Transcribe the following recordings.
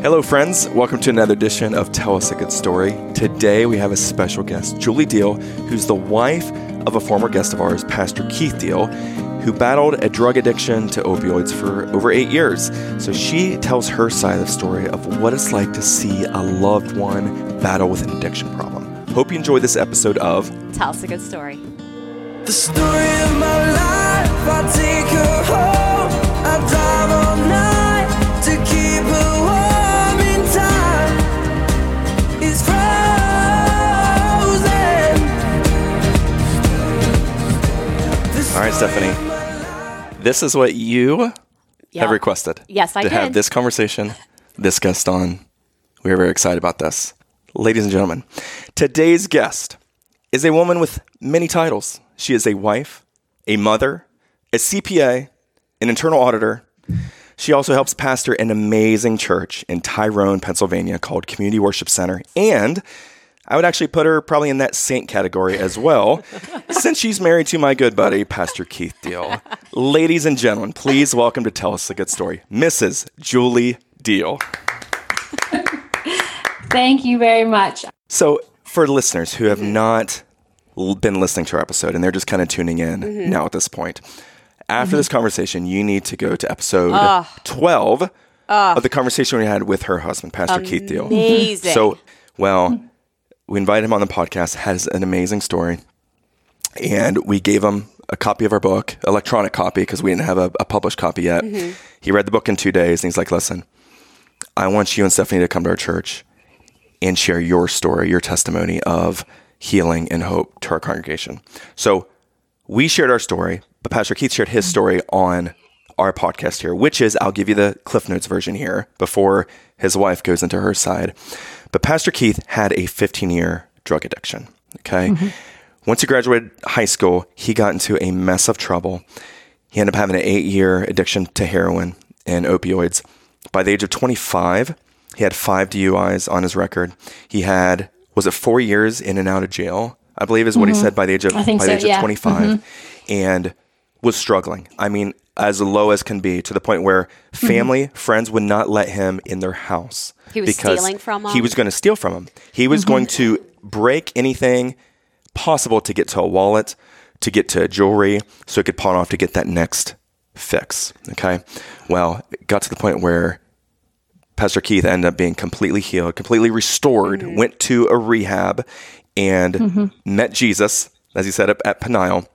Hello, friends. Welcome to another edition of Tell Us a Good Story. Today we have a special guest, Julie Deal, who's the wife of a former guest of ours, Pastor Keith Deal, who battled a drug addiction to opioids for over eight years. So she tells her side of the story of what it's like to see a loved one battle with an addiction problem. Hope you enjoy this episode of Tell us a good story. The story of my life, I take her home. Stephanie. This is what you have requested. Yes, I to have this conversation, this guest on. We are very excited about this. Ladies and gentlemen, today's guest is a woman with many titles. She is a wife, a mother, a CPA, an internal auditor. She also helps pastor an amazing church in Tyrone, Pennsylvania called Community Worship Center. And I would actually put her probably in that saint category as well, since she's married to my good buddy, Pastor Keith Deal. Ladies and gentlemen, please welcome to tell us a good story, Mrs. Julie Deal. Thank you very much. So, for listeners who have not been listening to our episode and they're just kind of tuning in mm-hmm. now at this point, after mm-hmm. this conversation, you need to go to episode ah. 12 ah. of the conversation we had with her husband, Pastor Keith Deal. Amazing. So, well, hmm. We invited him on the podcast, has an amazing story, and we gave him a copy of our book, electronic copy, because we didn't have a, a published copy yet. Mm-hmm. He read the book in two days, and he's like, "Listen, I want you and Stephanie to come to our church and share your story, your testimony of healing and hope to our congregation." So we shared our story, but Pastor Keith shared his mm-hmm. story on our podcast here, which is I'll give you the Cliff Notes version here before his wife goes into her side. But Pastor Keith had a 15 year drug addiction. Okay. Mm-hmm. Once he graduated high school, he got into a mess of trouble. He ended up having an eight year addiction to heroin and opioids. By the age of 25, he had five DUIs on his record. He had, was it four years in and out of jail? I believe is what he mm-hmm. said by the age of, I think the so, age yeah. of 25 mm-hmm. and was struggling. I mean, as low as can be to the point where mm-hmm. family, friends would not let him in their house. He was because stealing from He was going to steal from them. He was going mm-hmm. to break anything possible to get to a wallet, to get to jewelry, so he could pawn off to get that next fix. Okay. Well, it got to the point where Pastor Keith ended up being completely healed, completely restored, mm-hmm. went to a rehab and met Jesus, as he said, up at Peniel,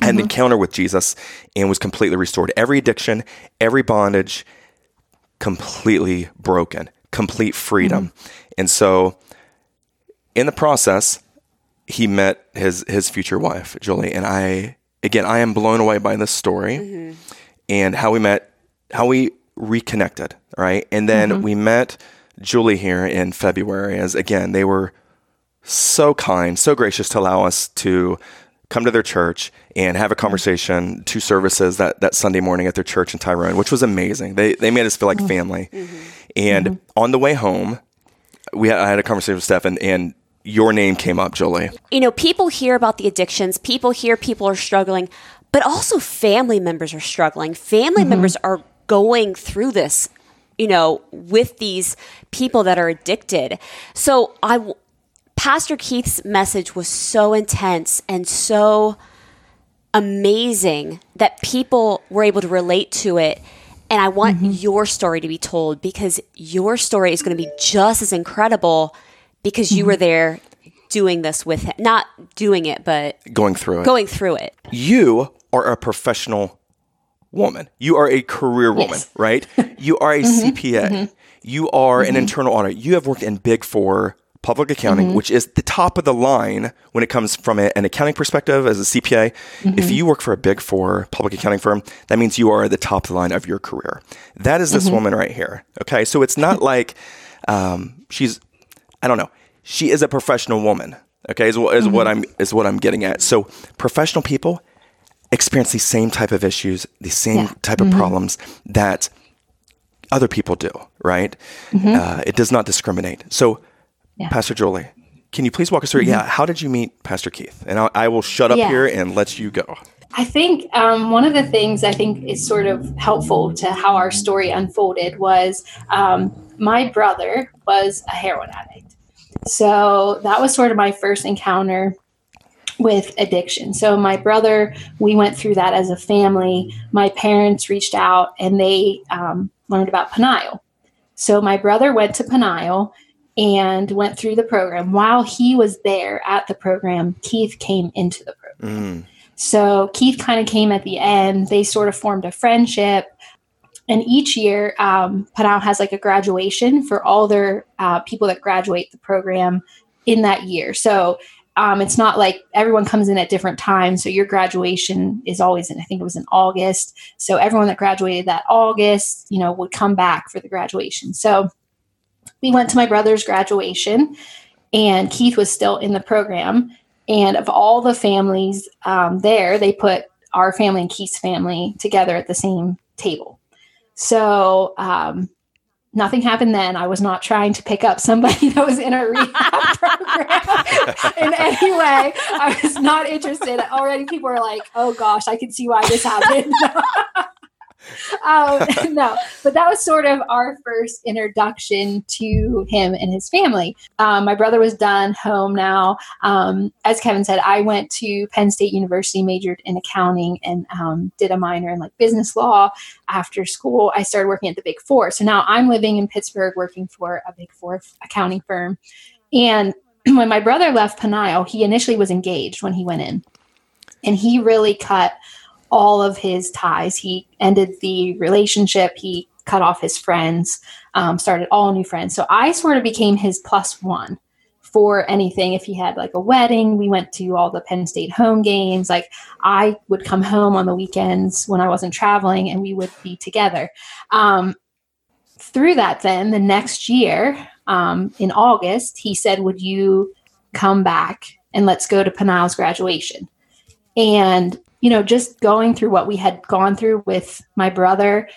had an mm-hmm. encounter with Jesus and was completely restored. Every addiction, every bondage, completely broken, complete freedom. Mm-hmm. And so in the process, he met his his future wife, Julie, and I again I am blown away by this story mm-hmm. and how we met, how we reconnected, right? And then we met Julie here in February as again they were so kind, so gracious to allow us to come to their church and have a conversation, two services that, that Sunday morning at their church in Tyrone, which was amazing. They, they made us feel like mm-hmm. family. Mm-hmm. And mm-hmm. on the way home, we had, I had a conversation with Steph and, and your name came up, Julie. you know, people hear about the addictions, people hear people are struggling, but also family members are struggling. Family members are going through this, you know, with these people that are addicted. So I, Pastor Keith's message was so intense and so amazing that people were able to relate to it. And I want mm-hmm. your story to be told because your story is going to be just as incredible because you were mm-hmm. there doing this with him. Not doing it, but Going through it. going through it. you are a professional woman. You are a career woman, Yes. right? You are a mm-hmm. CPA. You are an internal audit. You have worked in Big Four public accounting, mm-hmm. which is the top of the line when it comes from a- an accounting perspective as a CPA. If mm-hmm. you work for a Big Four public accounting firm, that means you are at the top of the line of your career. That is this mm-hmm. woman right here. Okay, so it's not like um, she's I don't know. She is a professional woman. Okay, is, what- is what I'm is what I'm getting at. So professional people experience these same type of issues, these same Yeah. type of problems that other people do. Right? Uh, it does not discriminate. So, Yeah. Pastor Julie, can you please walk us through? Yeah, how did you meet Pastor Keith? And I, I will shut up Yeah. here and let you go. I think um, one of the things I think is sort of helpful to how our story unfolded was um, my brother was a heroin addict. So that was sort of my first encounter with addiction. So my brother, we went through that as a family. My parents reached out and they um, learned about Peniel. So my brother went to Peniel and went through the program. While he was there at the program, Keith came into the program. Mm, So Keith kind of came at the end. They sort of formed a friendship. And each year, um, has like a graduation for all their uh, people that graduate the program in that year. So um, it's not like everyone comes in at different times. So your graduation is always in, I think it was in August. So everyone that graduated that August, you know, would come back for the graduation. So we went to my brother's graduation, and Keith was still in the program. And of all the families um, there, they put our family and Keith's family together at the same table. So um, nothing happened then. I was not trying to pick up somebody that was in a rehab program in any way. I was not interested. Already, people were like, "Oh gosh, I can see why this happened." um, no, but that was sort of our first introduction to him and his family. Um, my brother was done home now. Um, as Kevin said, I went to Penn State University, majored in accounting, and um, did a minor in like business law. After school, I started working at the Big Four. So now I'm living in Pittsburgh, working for a Big Four accounting firm. And when my brother left Peniel, he initially was engaged when he went in, and he really cut all of his ties. He ended the relationship. He cut off his friends, um, started all new friends. So I sort of became his plus one for anything. If he had like a wedding, we went to all the Penn State home games. Like I would come home on the weekends when I wasn't traveling and we would be together. Um, through that, then the next year um, in August, he said, Would you come back and let's go to Peniel's graduation? And you know, just going through what we had gone through with my brother,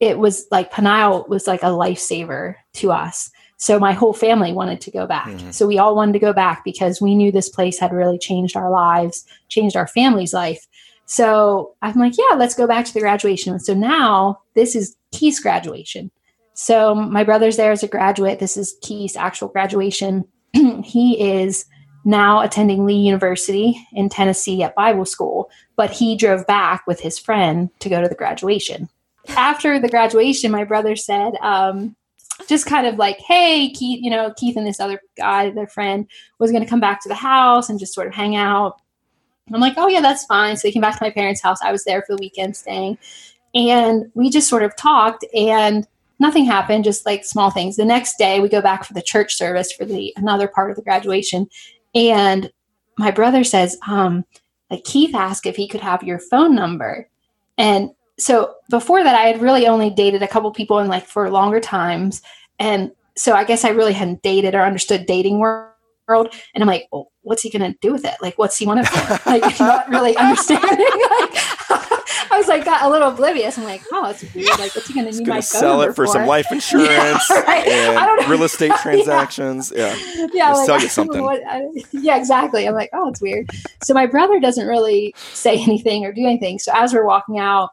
it was like Peniel was like a lifesaver to us. So my whole family wanted to go back. Mhm. So we all wanted to go back because we knew this place had really changed our lives, changed our family's life. So I'm like, yeah, let's go back to the graduation. So now this is Keith's graduation. So my brother's there as a graduate. This is Keith's actual graduation. he is now attending Lee University in Tennessee at Bible school, but he drove back with his friend to go to the graduation. After the graduation, my brother said, um, just kind of like, hey, Keith, you know, Keith and this other guy, their friend, was going to come back to the house and just sort of hang out. I'm like, oh, yeah, that's fine. So they came back to my parents' house. I was there for the weekend staying. And we just sort of talked and nothing happened, just like small things. The next day we go back for the church service for the another part of the graduation. And my brother says, um, like Keith asked if he could have your phone number. And so before that, I had really only dated a couple people in like for longer times. And so I guess I really hadn't dated or understood dating world. And I'm like, well, what's he going to do with it? Like, what's he want to? Like, not really understanding. like, was like, got a little oblivious. I'm like, oh, it's weird. Like, what's he going to need Gonna my phone sell it for some life insurance Yeah, right. And real estate transactions. Yeah. yeah, Just like, sell you something. what- I- yeah, exactly. I'm like, oh, it's weird. So my brother doesn't really say anything or do anything. So as we're walking out,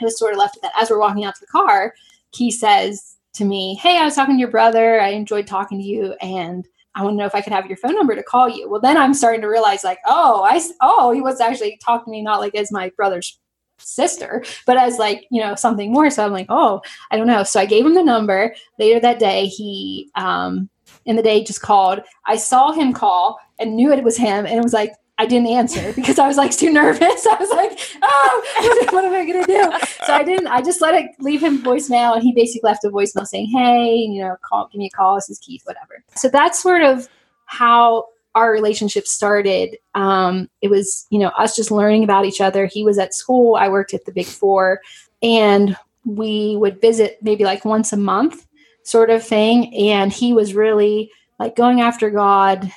it was sort of left at that. As we're walking out to the car, he says to me, "Hey, I was talking to your brother. I enjoyed talking to you, and I want to know if I could have your phone number to call you." Well, then I'm starting to realize, like, oh, I oh, he was actually talking to me not like as my brother's sister, but as like you know something more. So I'm like, oh, I don't know. So I gave him the number. Later that day, he um in the day just called. I saw him call and knew it was him, and it was like. I didn't answer because I was like too nervous. I was like, "Oh, what, am I gonna do?" So I didn't. I just let it leave him voicemail, and he basically left a voicemail saying, "Hey, you know, call, give me a call. This is Keith, whatever." So that's sort of how our relationship started. Um, it was, you know, us just learning about each other. He was at school. I worked at the Big Four, and we would visit maybe like once a month, sort of thing. And he was really like going after God,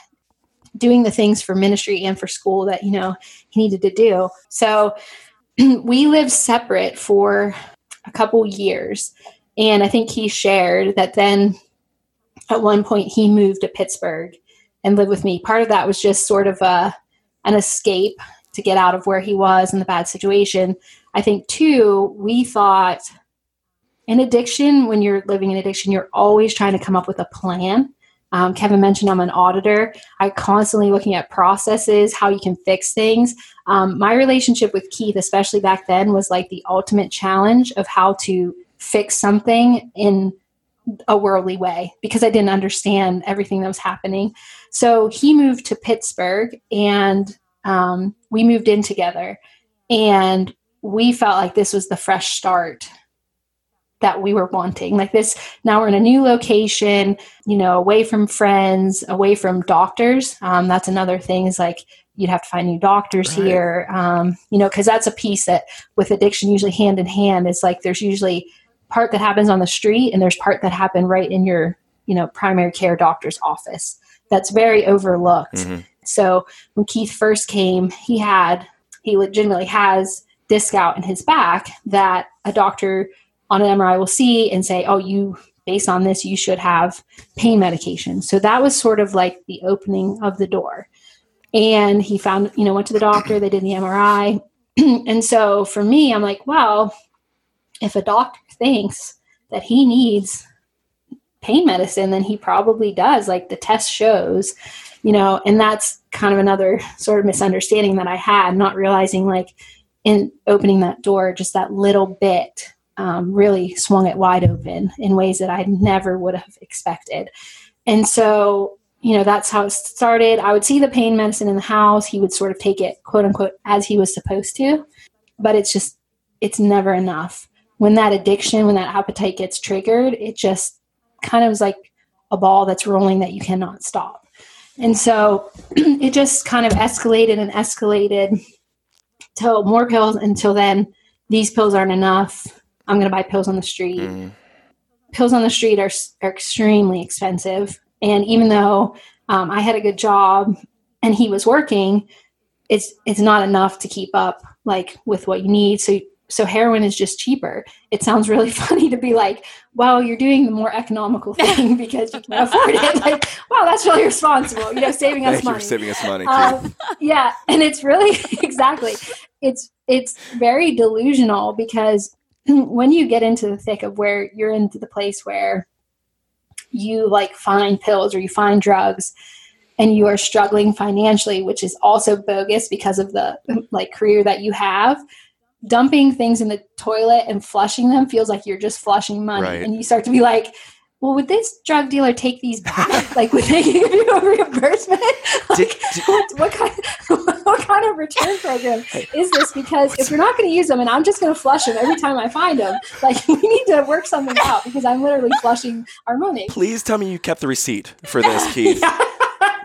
doing the things for ministry and for school that you know he needed to do. So we lived separate for a couple years, and I think he shared that then at one point he moved to Pittsburgh and live with me. Part of that was just sort of a an escape to get out of where he was in the bad situation. I think too, we thought in addiction, when you're living in addiction, you're always trying to come up with a plan. Um, Kevin mentioned I'm an auditor. I constantly looking at processes, how you can fix things. Um, my relationship with Keith, especially back then, was like the ultimate challenge of how to fix something in a worldly way because I didn't understand everything that was happening. So he moved to Pittsburgh and um, we moved in together. And we felt like this was the fresh start that we were wanting. Like this, now we're in a new location, you know, away from friends, away from doctors. Um, that's another thing is like you'd have to find new doctors Right. here, um, you know, because that's a piece that with addiction, usually hand in hand, is like there's usually part that happens on the street and there's part that happen right in your, you know, primary care doctor's office. That's very overlooked. Mhm. So when Keith first came, he had, he legitimately has disc out in his back that a doctor on an MRI will see and say, oh, you, based on this, you should have pain medication. So that was sort of like the opening of the door. And he found, you know, went to the doctor, they did the MRI. and so for me, I'm like, well, if a doctor thinks that he needs pain medicine, then he probably does. Like the test shows, you know, and that's kind of another sort of misunderstanding that I had, not realizing like in opening that door, just that little bit um, really swung it wide open in ways that I never would have expected. And so, you know, that's how it started. I would see the pain medicine in the house. He would sort of take it, quote unquote, as he was supposed to. But it's just, it's never enough. When that addiction, when that appetite gets triggered, it just kind of is like a ball that's rolling that you cannot stop. And so it just kind of escalated and escalated till more pills until then these pills aren't enough. I'm going to buy pills on the street. Mm. Pills on the street are, are extremely expensive. And even though um, I had a good job and he was working, it's it's not enough to keep up like with what you need. So so heroin is just cheaper. It sounds really funny to be like, well, you're doing the more economical thing because you can afford it. Like, wow, that's really responsible. You know, saving us Thank you money for saving us money. Keith. um, yeah and it's really exactly it's it's very delusional because when you get into the thick of where you're into the place where you like find pills or you find drugs and you are struggling financially which is also bogus because of the like career that you have dumping things in the toilet and flushing them feels like you're just flushing money. Right. and you start to be like well would this drug dealer take these back? Like would they give you a reimbursement? Did- like, what, what kind what kind of return program is this? Because if we're not going to use them and i'm just going to flush them every time i find them like we need to work something out because i'm literally flushing our money. Please tell me you kept the receipt for this, Keith.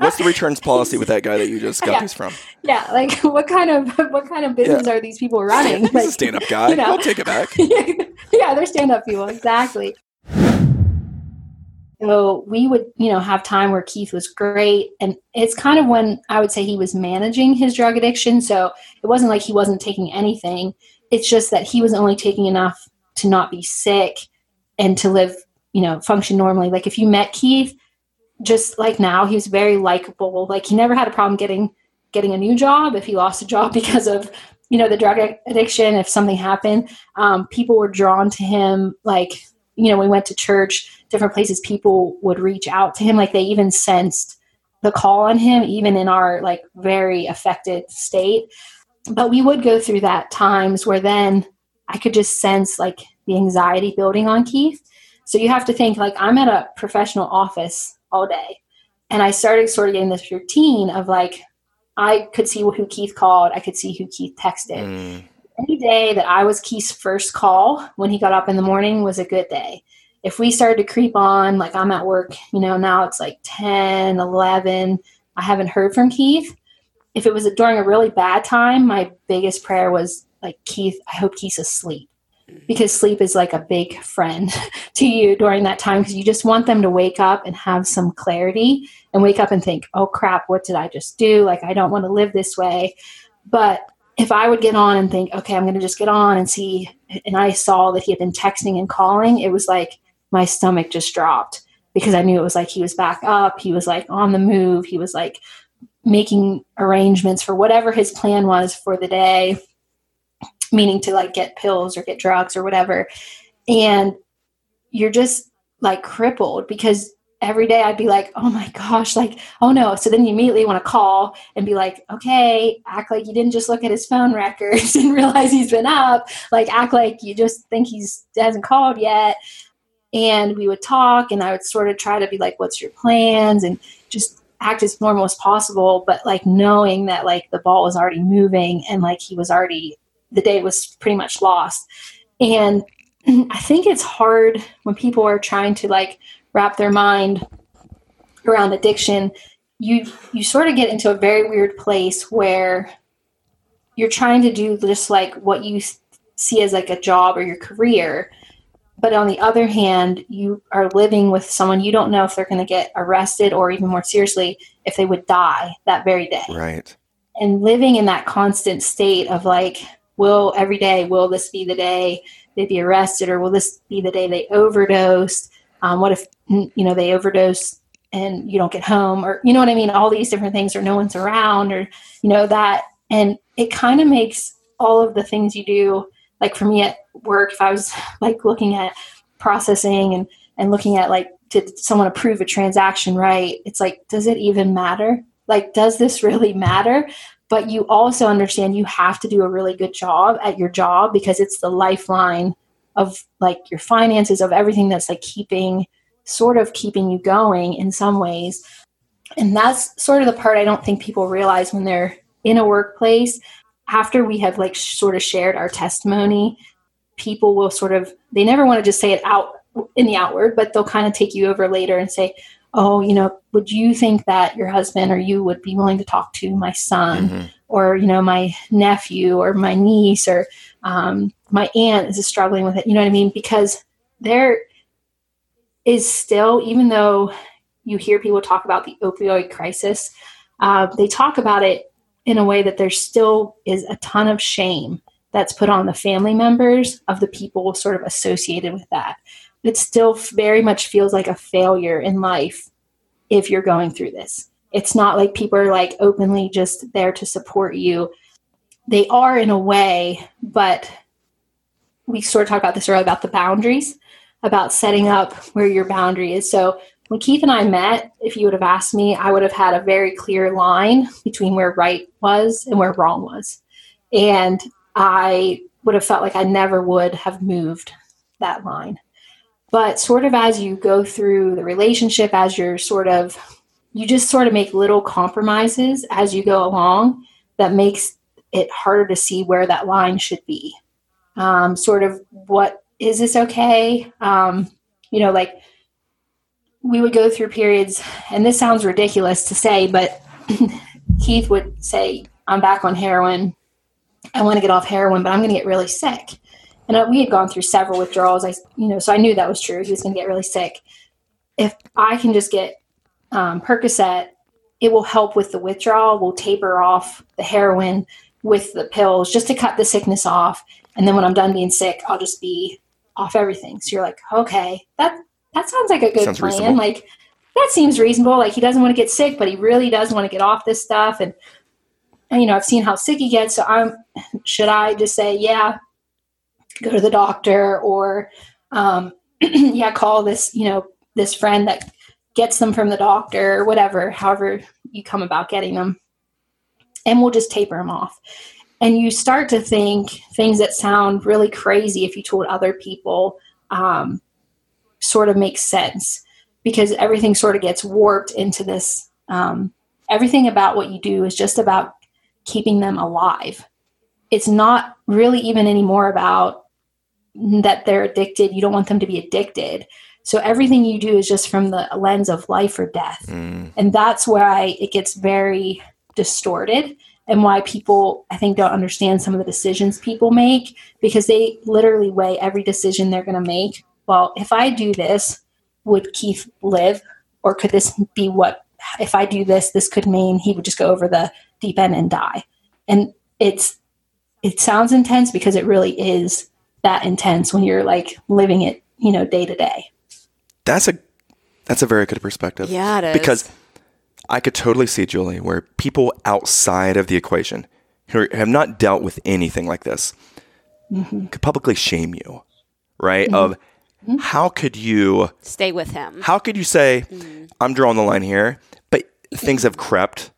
What's the returns policy with that guy that you just got Yeah. these from? yeah like what kind of what kind of business are these people running He's a like, stand-up guy. you know. He'll take it back. yeah, they're stand up people, exactly. So we would, you know, have time where Keith was great. And it's kind of when I would say he was managing his drug addiction. So it wasn't like he wasn't taking anything. It's just that he was only taking enough to not be sick and to live, you know, function normally. Like if you met Keith, just like now, he was very likable. Like he never had a problem getting getting a new job if he lost a job because of you know the drug addiction if something happened. Um, people were drawn to him like you know we went to church different places people would reach out to him. Like they even sensed the call on him even in our like very affected state. But we would go through that times where then i could just sense like the anxiety building on keith. So you have to think like i'm at a professional office all day and i started sort of getting this routine of like i could see who keith called i could see who keith texted Mm. any day that I was Keith's first call when he got up in the morning was a good day. If we started to creep on, like I'm at work, you know, now it's like 10, 11, I haven't heard from Keith. If it was during a really bad time, my biggest prayer was like, Keith, I hope Keith's asleep. Because sleep is like a big friend to you during that time because you just want them to wake up and have some clarity and wake up and think, oh crap, what did I just do? Like, I don't want to live this way. But if I would get on and think, okay, I'm going to just get on and see, and I saw that he had been texting and calling, it was like my stomach just dropped because I knew it was like he was back up, he was like on the move, he was like making arrangements for whatever his plan was for the day, meaning to like get pills or get drugs or whatever. And you're just like crippled because every day I'd be like, oh my gosh, like, oh no. So then you immediately want to call and be like, okay, act like you didn't just look at his phone records and realize he's been up. Like, act like you just think he's hasn't called yet. And we would talk, and I would sort of try to be like, what's your plans? And just act as normal as possible. But like knowing that like the ball was already moving and like he was already, the day was pretty much lost. And I think it's hard when people are trying to like wrap their mind around addiction you you sort of get into a very weird place where you're trying to do just like what you see as like a job or your career but on the other hand you are living with someone you don't know if they're going to get arrested or even more seriously if they would die that very day Right. and living in that constant state of like will every day will this be the day they be arrested or will this be the day they overdosed? Um, what if you know they overdose and you don't get home or you know what i mean? All these different things or no one's around or you know that and it kind of makes all of the things you do like for me at work if i was like looking at processing and and looking at like did someone approve a transaction right it's like does it even matter? Like does this really matter but you also understand you have to do a really good job at your job because it's the lifeline of like your finances of everything that's like keeping sort of keeping you going in some ways. And that's sort of the part i don't think people realize when they're in a workplace. After we have like sort of shared our testimony people will sort of they never want to just say it out in the outward but they'll kind of take you over later and say oh you know would you think that your husband or you would be willing to talk to my son Mhm. or you know my nephew or my niece or um, my aunt is struggling with it you know what i mean because there is still even though you hear people talk about the opioid crisis uh, they talk about it in a way that there still is a ton of shame that's put on the family members of the people sort of associated with that it still very much feels like a failure in life if you're going through this. It's not like people are like openly just there to support you. They are in a way but we sort of talked about this earlier about the boundaries about setting up where your boundary is. So when keith and i met if you would have asked me i would have had a very clear line between where right was and where wrong was. And i would have felt like i never would have moved that line but sort of as you go through the relationship as you're sort of you just sort of make little compromises as you go along that makes it harder to see where that line should be. Um, sort of what is this okay? Um, you know like we would go through periods and this sounds ridiculous to say but keith would say i'm back on heroin. I want to get off heroin but i'm going to get really sick and we had gone through several withdrawals. I you know so i knew that was true. He was going to get really sick. If i can just get um, percocet it will help with the withdrawal. We'll taper off the heroin with the pills just to cut the sickness off. And then when i'm done being sick i'll just be off everything. So you're like okay that that sounds like a good Sounds plan. reasonable. like that seems reasonable. Like he doesn't want to get sick but he really does want to get off this stuff. And, and you know i've seen how sick he gets. So i'm should i just say yeah go to the doctor or um, yeah call this you know this friend that gets them from the doctor or whatever however you come about getting them. And we'll just taper them off. And you start to think things that sound really crazy if you told other people um, sort of makes sense because everything sort of gets warped into this um, everything about what you do is just about keeping them alive. It's not really even anymore about that they're addicted you don't want them to be addicted. So everything you do is just from the lens of life or death. Mm. and that's why it gets very distorted and why people i think don't understand some of the decisions people make because they literally weigh every decision they're going to make. Well if i do this would keith live? Or could this be what if i do this this could mean he would just go over the deep end and die. And it's it sounds intense because it really is that intense when you're like living it you know day to day That's a That's a very good perspective. Yeah, it is. Because I could totally see, Julie, where people outside of the equation who have not dealt with anything like this Mm-hmm. could publicly shame you, right? Of how could you Stay with him. how could you say I'm drawing the line here, but things have crept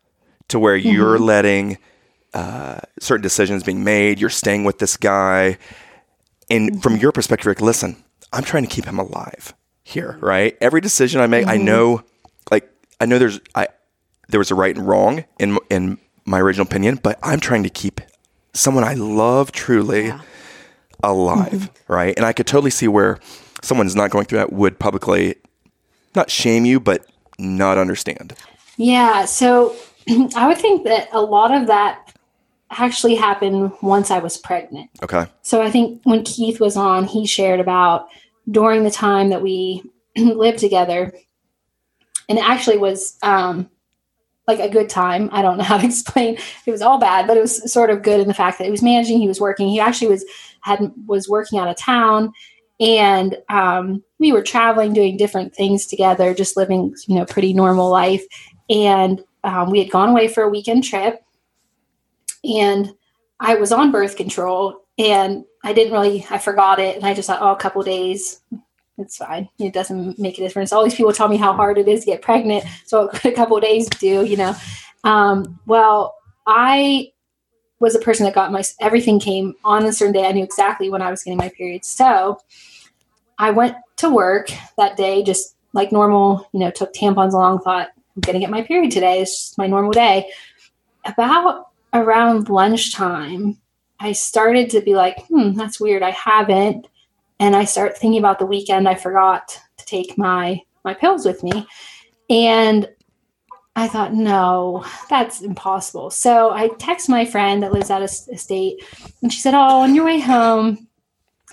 to where you're letting uh, certain decisions being made. You're staying with this guy, and from mm-hmm. your perspective, listen, I'm trying to keep him alive here, mm-hmm. right? Every decision I make, I mm-hmm. know, like, I know there's I there was a right and wrong in in my original opinion, but I'm trying to keep someone I love truly alive, right? And I could totally see where someone's not going through that would publicly not shame you, but not understand. Yeah. So I would think that a lot of that actually happened once I was pregnant. Okay. So I think when Keith was on, he shared about during the time that we lived together, and it actually was um, like a good time. I don't know how to explain. It was all bad, but it was sort of good in the fact that he was managing. He was working. He actually was had was working out of town, and um, we were traveling, doing different things together, just living you know pretty normal life. And um, we had gone away for a weekend trip, and I was on birth control and I didn't really, I forgot it. And I just thought, oh, a couple days, it's fine. It doesn't make a difference. All these people tell me how hard it is to get pregnant. So a couple days do, you know? Um, well, I was a person that got my, everything came on a certain day. I knew exactly when I was getting my period. So I went to work that day, just like normal, you know, took tampons along, thought, I'm going to get my period today. It's just my normal day. About around lunchtime, I started to be like, hmm, that's weird. I haven't. And I start thinking about the weekend. I forgot to take my my pills with me. And I thought, no, that's impossible. So I text my friend that lives out of state, and she said, Oh, on your way home,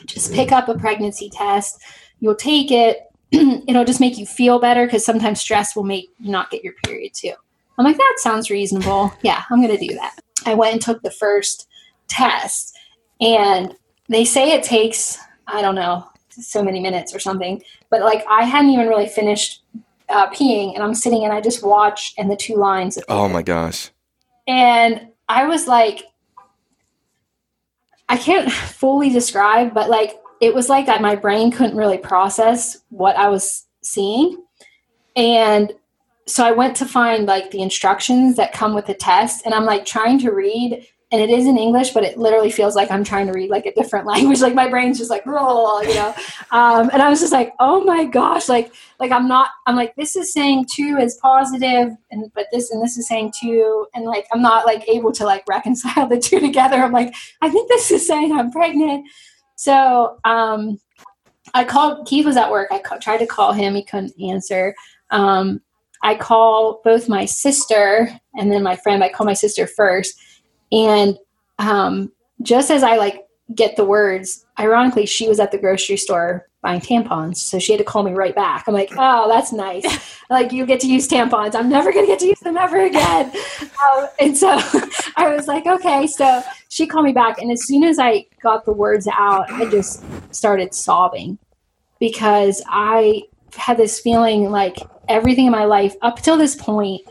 just pick up a pregnancy test. You'll take it. It'll just make you feel better because sometimes stress will make you not get your period too. I'm like, that sounds reasonable. Yeah, I'm going to do that. I went and took the first test, and they say it takes, I don't know, so many minutes or something. But like, I hadn't even really finished uh, peeing, and I'm sitting and I just watched, and the two lines. Oh my gosh. And I was like, I can't fully describe, but like it was like that my brain couldn't really process what I was seeing. And so I went to find like the instructions that come with the test, and I'm like trying to read, and it is in English, but it literally feels like I'm trying to read like a different language. Like my brain's just like, "Roll," you know. Um, and I was just like, oh my gosh, like like I'm not. I'm like this is saying two is positive, and but this and this is saying two, and like I'm not like able to like reconcile the two together. I'm like, I think this is saying I'm pregnant. So um, I called. Keith was at work. I ca- tried to call him. He couldn't answer. Um, I call both my sister and then my friend. I call my sister first, and um, just as I like get the words, ironically, she was at the grocery store buying tampons, so she had to call me right back. I'm like, oh, that's nice. like you get to use tampons. I'm never gonna get to use them ever again. um, and so I was like, okay. So she called me back, and as soon as I got the words out, I just started sobbing because I had this feeling like everything in my life up till this point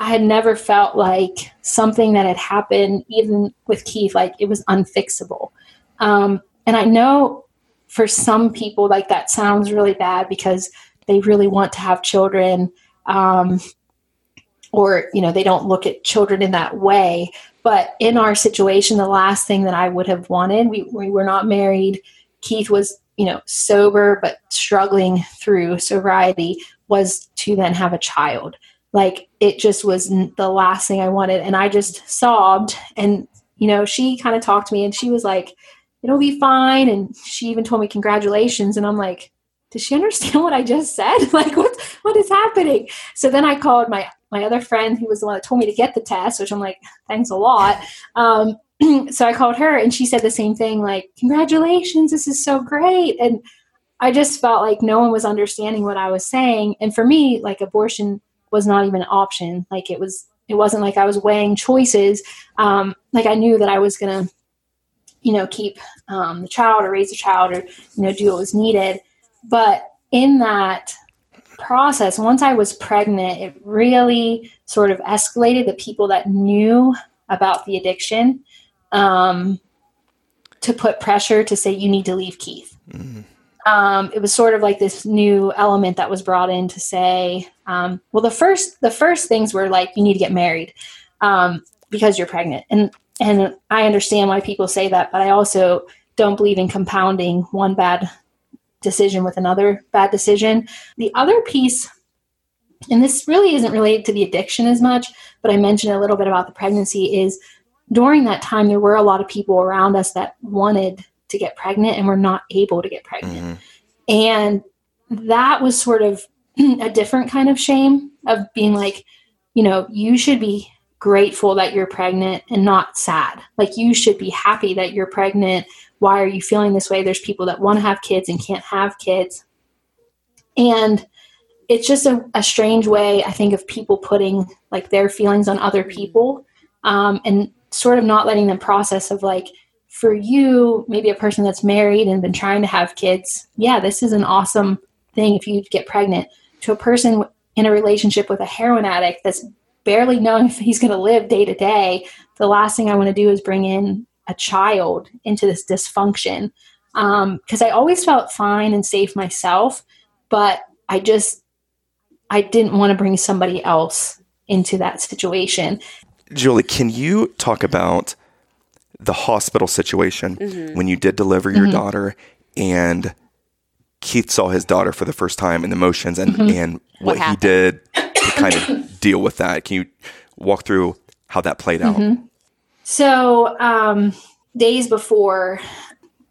I had never felt like something that had happened, even with Keith, like it was unfixable. Um, and I know for some people, like that sounds really bad because they really want to have children, um, or you know they don't look at children in that way. But in our situation, the last thing that I would have wanted, we we were not married. Keith was you know sober but struggling through sobriety was to then have a child. Like it just was the last thing i wanted. And i just sobbed. And you know she kind of talked to me and she was like it'll be fine. And she even told me congratulations. And i'm like does she understand what i just said? Like what what is happening? So then i called my my other friend who was the one that told me to get the test which i'm like thanks a lot. Um, so I called her and she said the same thing like, Congratulations, this is so great. And I just felt like no one was understanding what I was saying. And for me, like abortion was not even an option. Like it was, it wasn't like I was weighing choices. Um, like I knew that I was going to, you know, keep um, the child or raise the child or, you know, do what was needed. But in that, process, once I was pregnant, it really sort of escalated the people that knew about the addiction um, to put pressure to say, you need to leave Keith. Um, it was sort of like this new element that was brought in to say, um, well, the first the first things were like, you need to get married um, because you're pregnant, and and I understand why people say that, but I also don't believe in compounding one bad decision with another bad decision. The other piece, and this really isn't related to the addiction as much, but I mentioned a little bit about the pregnancy, is during that time, there were a lot of people around us that wanted to get pregnant and were not able to get pregnant. And that was sort of a different kind of shame of being like, you know, you should be grateful that you're pregnant and not sad. Like, you should be happy that you're pregnant. Why are you feeling this way? There's people that want to have kids and can't have kids. And it's just a, a strange way, I think, of people putting like their feelings on other people um, and sort of not letting them process of like, for you, maybe a person that's married and been trying to have kids, yeah, this is an awesome thing if you get pregnant. To a person in a relationship with a heroin addict that's barely knowing if he's going to live day to day, the last thing I want to do is bring in a child into this dysfunction. Um, because I always felt fine and safe myself, but I just I didn't want to bring somebody else into that situation. Julie, can you talk about the hospital situation when you did deliver your daughter and Keith saw his daughter for the first time in the motions and, and what, he did to kind of deal with that? Can you walk through how that played out? So um, days before,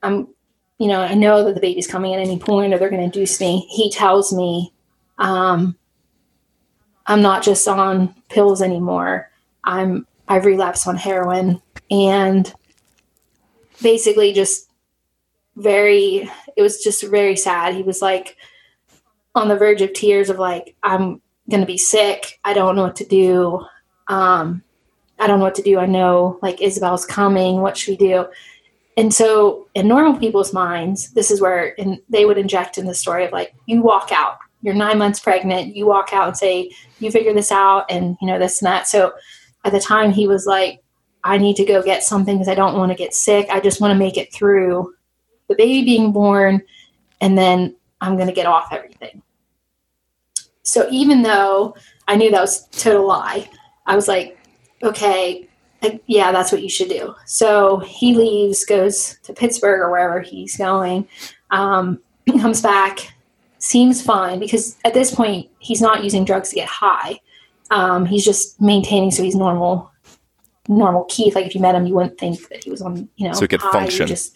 I'm, you know, I know that the baby's coming at any point, or they're going to induce me. He tells me, um, I'm not just on pills anymore. I'm I've relapsed on heroin, and basically just very. It was just very sad. He was like on the verge of tears of like, I'm going to be sick. I don't know what to do. Um, I don't know what to do. I know like Isabel's coming. What should we do? And so, in normal people's minds, this is where in, they would inject in the story of like, you walk out, you're nine months pregnant, you walk out and say, you figure this out, and you know, this and that. So, at the time, he was like, I need to go get something because I don't want to get sick. I just want to make it through the baby being born, and then I'm going to get off everything. So, even though I knew that was total lie, I was like, okay, yeah, that's what you should do. So he leaves, goes to Pittsburgh or wherever he's going, um, comes back, seems fine because at this point he's not using drugs to get high. Um, he's just maintaining so he's normal, normal Keith. Like if you met him, you wouldn't think that he was on, you know, So he could high. Function. Just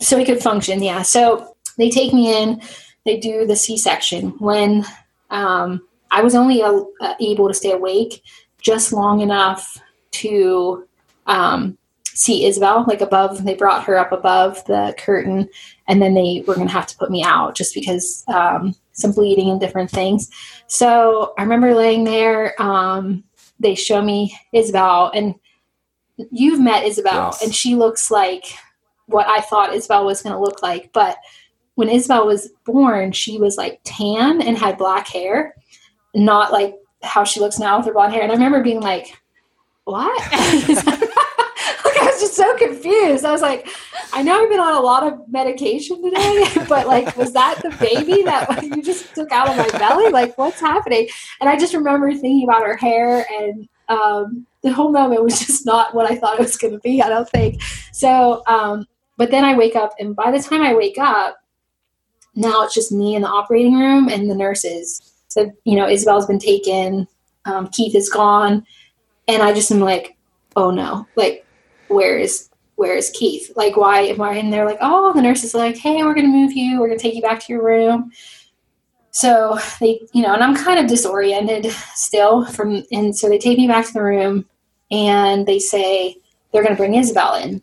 so he could function. Yeah. So they take me in. They do the C-section when um, I was only uh, uh, able to stay awake just long enough to um, see Isabel, like above. They brought her up above the curtain, and then they were going to have to put me out just because um, some bleeding and different things. So I remember laying there. Um, they show me Isabel, and you've met Isabel, Yes. and she looks like what I thought Isabel was going to look like. But when Isabel was born, she was like tan and had black hair, not like how she looks now with her blonde hair. And I remember being like, what? just so confused. I was like, I know I've been on a lot of medication today, but like, was that the baby that you just took out of my belly? Like, what's happening? And I just remember thinking about her hair and um, the whole moment was just not what I thought it was going to be. I don't think so. Um, but then I wake up, and by the time I wake up, now it's just me in the operating room and the nurses. So you know, Isabel's been taken, um, Keith is gone, and I just am like, oh no, like where is where is Keith? Like why am I? And they're like, oh, the nurse is like, hey, we're gonna move you, we're gonna take you back to your room. So they, you know, and I'm kind of disoriented still from, and so they take me back to the room, and they say they're gonna bring Isabel in.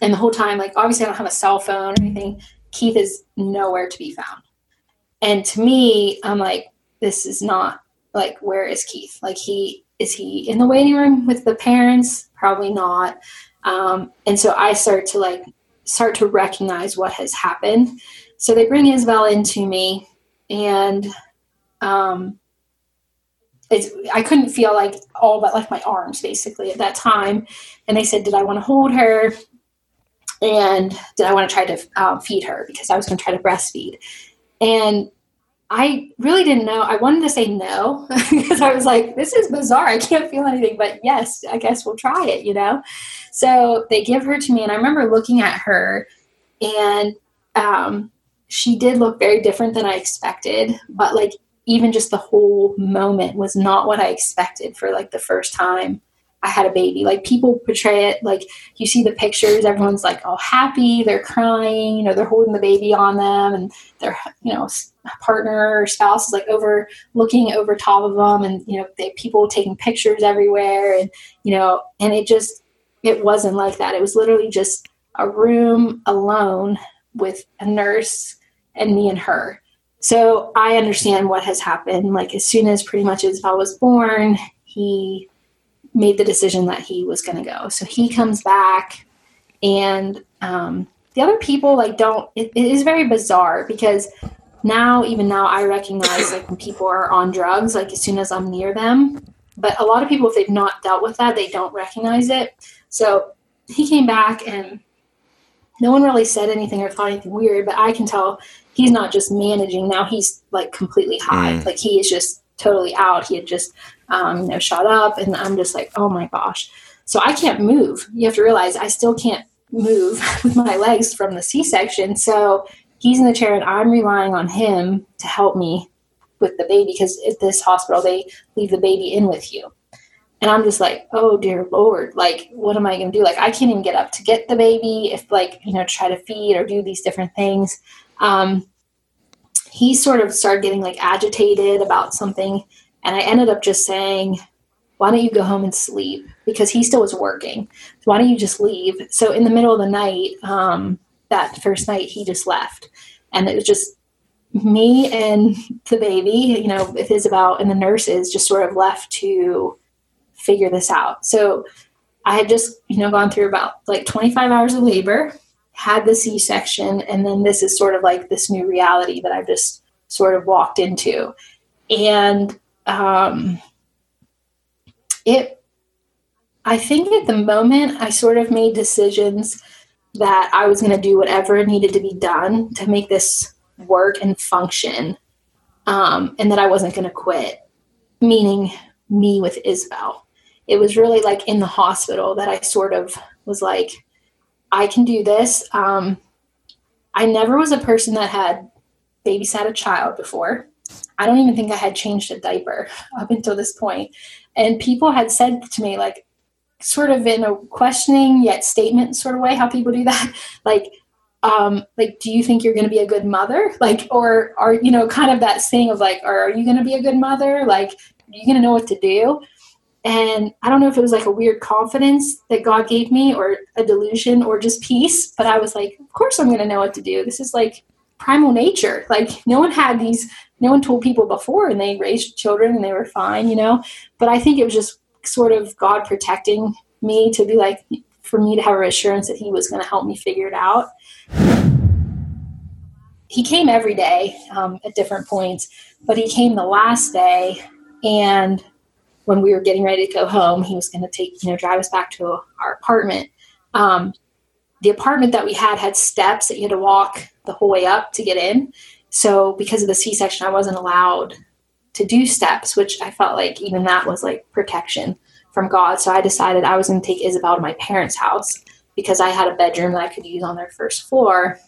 And the whole time, like obviously I don't have a cell phone or anything. Keith is nowhere to be found. And to me, I'm like, this is not like where is Keith? Like he is he in the waiting room with the parents? Probably not. Um, and so I start to like start to recognize what has happened. So they bring Isabel into me, and um, it's, I couldn't feel like all but like my arms basically at that time. And they said, did I want to hold her? And did I want to try to um, feed her because I was going to try to breastfeed? And I really didn't know. I wanted to say no because I was like, this is bizarre. I can't feel anything, but yes, I guess we'll try it, you know? So they give her to me, and I remember looking at her, and um, she did look very different than I expected, but like even just the whole moment was not what I expected for like the first time I had a baby. Like people portray it like you see the pictures, everyone's like all happy, they're crying, you know, they're holding the baby on them, and they're, you know partner or spouse is like over looking over top of them, and you know, they people taking pictures everywhere, and you know, and it just it wasn't like that. It was literally just a room alone with a nurse and me and her. So I understand what has happened. Like as soon as pretty much Isabel was born, he made the decision that he was going to go. So he comes back, and um, the other people like don't. It, it is very bizarre because now, even now, I recognize like when people are on drugs, like as soon as I'm near them. But a lot of people, if they've not dealt with that, they don't recognize it. So he came back and no one really said anything or thought anything weird, but I can tell he's not just managing now; he's like completely high. Mm. Like he is just totally out. He had just um, you know shot up, and I'm just like, oh my gosh. So I can't move. You have to realize I still can't move with my legs from the C-section. So he's in the chair, and I'm relying on him to help me with the baby because at this hospital they leave the baby in with you. And I'm just like, oh dear Lord, like, what am I going to do? Like, I can't even get up to get the baby if, like, you know, try to feed or do these different things. Um, he sort of started getting like agitated about something. And I ended up just saying, why don't you go home and sleep? Because he still was working. Why don't you just leave? So in the middle of the night, um, that first night, he just left. And it was just me and the baby, you know, with Isabel and the nurses just sort of left to figure this out. So I had just, you know, gone through about like 25 hours of labor, had the C section, and then this is sort of like this new reality that I've just sort of walked into. And um, it, I think at the moment, I sort of made decisions that I was going to do whatever needed to be done to make this work and function, um, and that I wasn't going to quit, meaning me with Isabel. It was really like in the hospital that I sort of was like, I can do this. Um, I never was a person that had babysat a child before. I don't even think I had changed a diaper up until this point. And people had said to me, like, sort of in a questioning yet statement sort of way, how people do that, like, um, like, do you think you're going to be a good mother? Like, or are you know, kind of that thing of like, are you going to be a good mother? Like, are you going to know what to do? And I don't know if it was like a weird confidence that God gave me or a delusion or just peace, but I was like, of course I'm going to know what to do. This is like primal nature. Like no one had these, no one told people before and they raised children and they were fine, you know? But I think it was just sort of God protecting me to be like, for me to have a assurance that he was going to help me figure it out. He came every day um, at different points, but he came the last day and when we were getting ready to go home, he was going to take, you know, drive us back to our apartment. Um, the apartment that we had had steps that you had to walk the whole way up to get in. So because of the C-section, I wasn't allowed to do steps, which I felt like even that was like protection from God. So I decided I was going to take Isabel to my parents' house because I had a bedroom that I could use on their first floor.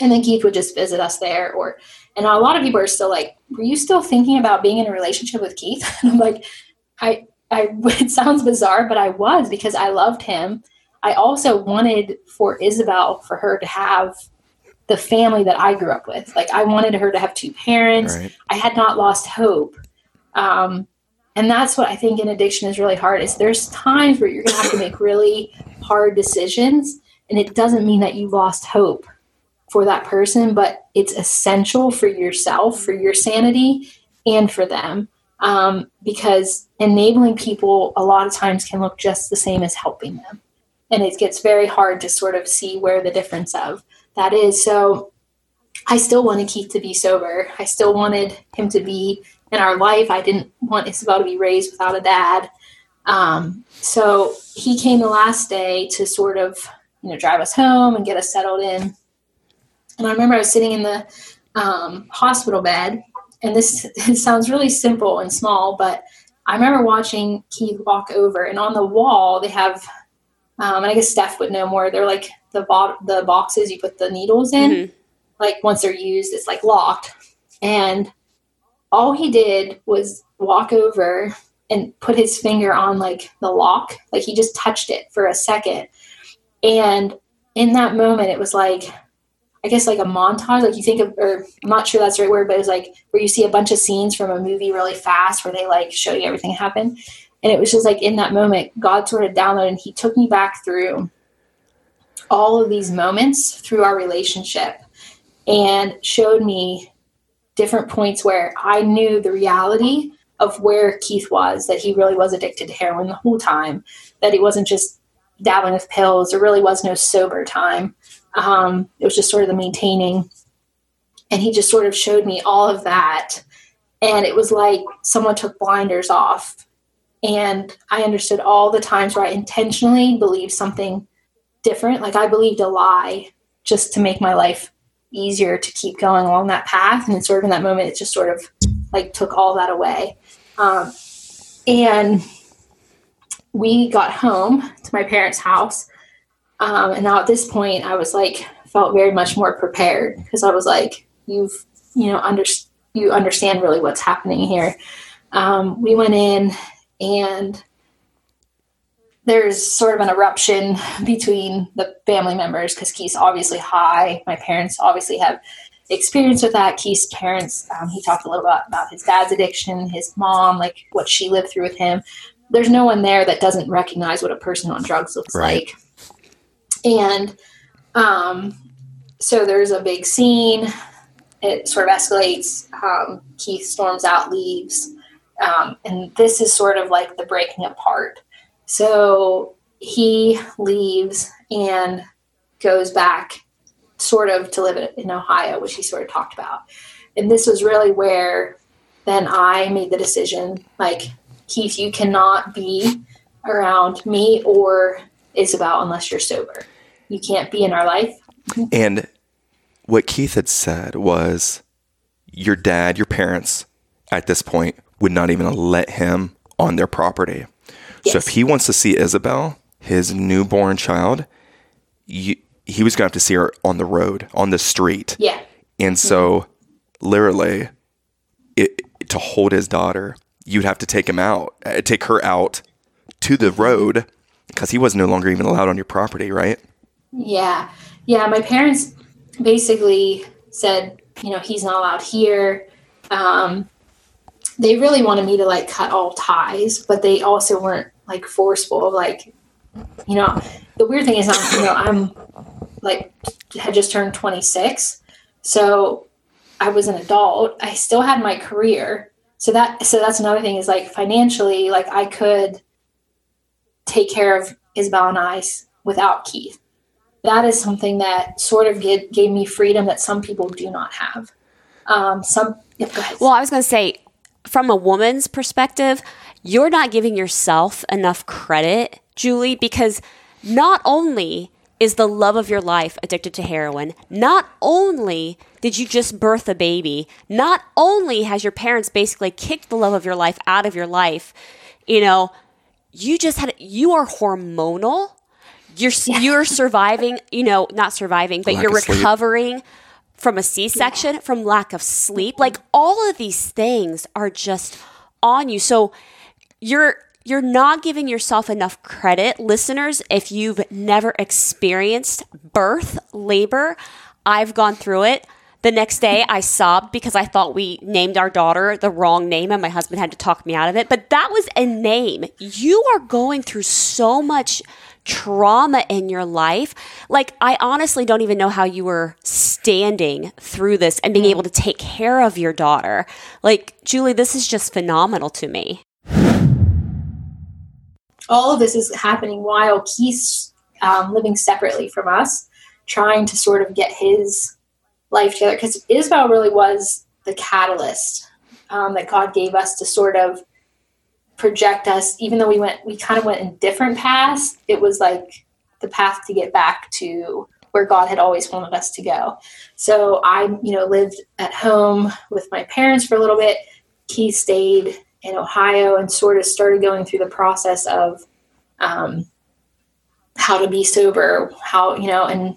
And then Keith would just visit us there or and a lot of people are still like, were you still thinking about being in a relationship with Keith? I'm like, I, I, it sounds bizarre, but I was because I loved him. I also wanted for Isabel, for her to have the family that I grew up with. Like I wanted her to have two parents. Right. I had not lost hope. Um, and that's what I think in addiction is really hard is there's times where you're going to have to make really hard decisions and it doesn't mean that you lost hope for that person, but it's essential for yourself, for your sanity, and for them. Um, because enabling people a lot of times can look just the same as helping them. And it gets very hard to sort of see where the difference of that is. So I still wanted Keith to be sober. I still wanted him to be in our life. I didn't want Isabel to be raised without a dad. Um, so he came the last day to sort of, you know, drive us home and get us settled in. And I remember I was sitting in the um, hospital bed, and this sounds really simple and small, but I remember watching Keith walk over, and on the wall they have, um, and I guess Steph would know more. They're like the bo- the boxes you put the needles in. Mhm. Like once they're used, it's like locked. And all he did was walk over and put his finger on like the lock. Like he just touched it for a second. And in that moment, it was like, I guess like a montage. Like you think of, or I'm not sure that's the right word, but it was like where you see a bunch of scenes from a movie really fast where they like show you everything happen. And it was just like in that moment, God sort of downloaded and he took me back through all of these moments through our relationship and showed me different points where I knew the reality of where Keith was, that he really was addicted to heroin the whole time, that he wasn't just dabbling with pills. There really was no sober time. Um, it was just sort of the maintaining. And he just sort of showed me all of that. And it was like someone took blinders off. And I understood all the times where I intentionally believed something different. Like I believed a lie just to make my life easier to keep going along that path. And sort of in that moment, it just sort of like took all that away. Um, and we got home to my parents' house. Um, and now at this point, I was like, felt very much more prepared because I was like, you've, you know, under, you understand really what's happening here. Um, we went in and there's sort of an eruption between the family members because Keith's obviously high. My parents obviously have experience with that. Keith's parents, um, he talked a little bit about his dad's addiction, his mom, like what she lived through with him. There's no one there that doesn't recognize what a person on drugs looks Right. like. And um, so there's a big scene. It sort of escalates. Um, Keith storms out, leaves. Um, and this is sort of like the breaking apart. So he leaves and goes back sort of to live in- Ohio, which he sort of talked about. And this was really where then I made the decision like, Keith, you cannot be around me or Isabel unless you're sober. You can't be in our life. And what Keith had said was your dad, your parents at this point would not even let him on their property. So if he wants to see Isabel, his newborn child, you, he was going to have to see her on the road, on the street. Yeah. And so, literally, it, to hold his daughter, you'd have to take him out, uh, take her out to the road because he was no longer even allowed on your property, right? Yeah. Yeah. My parents basically said, you know, he's not allowed here. Um, they really wanted me to like cut all ties, but they also weren't like forceful. Like, you know, the weird thing is, I'm, you know, I'm like had just turned 26, so I was an adult. I still had my career, so that so that's another thing is like financially, like I could take care of Isabel and I without Keith. That is something that sort of gave, gave me freedom that some people do not have. Um, some. Well, I was going to say, from a woman's perspective, you're not giving yourself enough credit, Julie, because not only is the love of your life addicted to heroin, not only did you just birth a baby, not only has your parents basically kicked the love of your life out of your life, you know, you just had, you are hormonal. You're, you're surviving, you know, not surviving, but Lack you're recovering. sleep. From a C-section, from lack of sleep. Like all of these things are just on you. So you're you're not giving yourself enough credit, listeners, if you've never experienced birth, labor. I've gone through it. The next day I sobbed because I thought we named our daughter the wrong name and my husband had to talk me out of it. But that was a name. You are going through so much trauma in your life. Like, I honestly don't even know how you were standing through this and being able to take care of your daughter. Like, Julie, this is just phenomenal to me. all of this is happening while Keith's um, living separately from us, trying to sort of get his life together because Isabel really was the catalyst um, that God gave us to sort of project us even though we went we kind of went in different paths it was like the path to get back to where god had always wanted us to go. So i you know lived at home with my parents for a little bit. He stayed in ohio and sort of started going through the process of um, how to be sober how you know and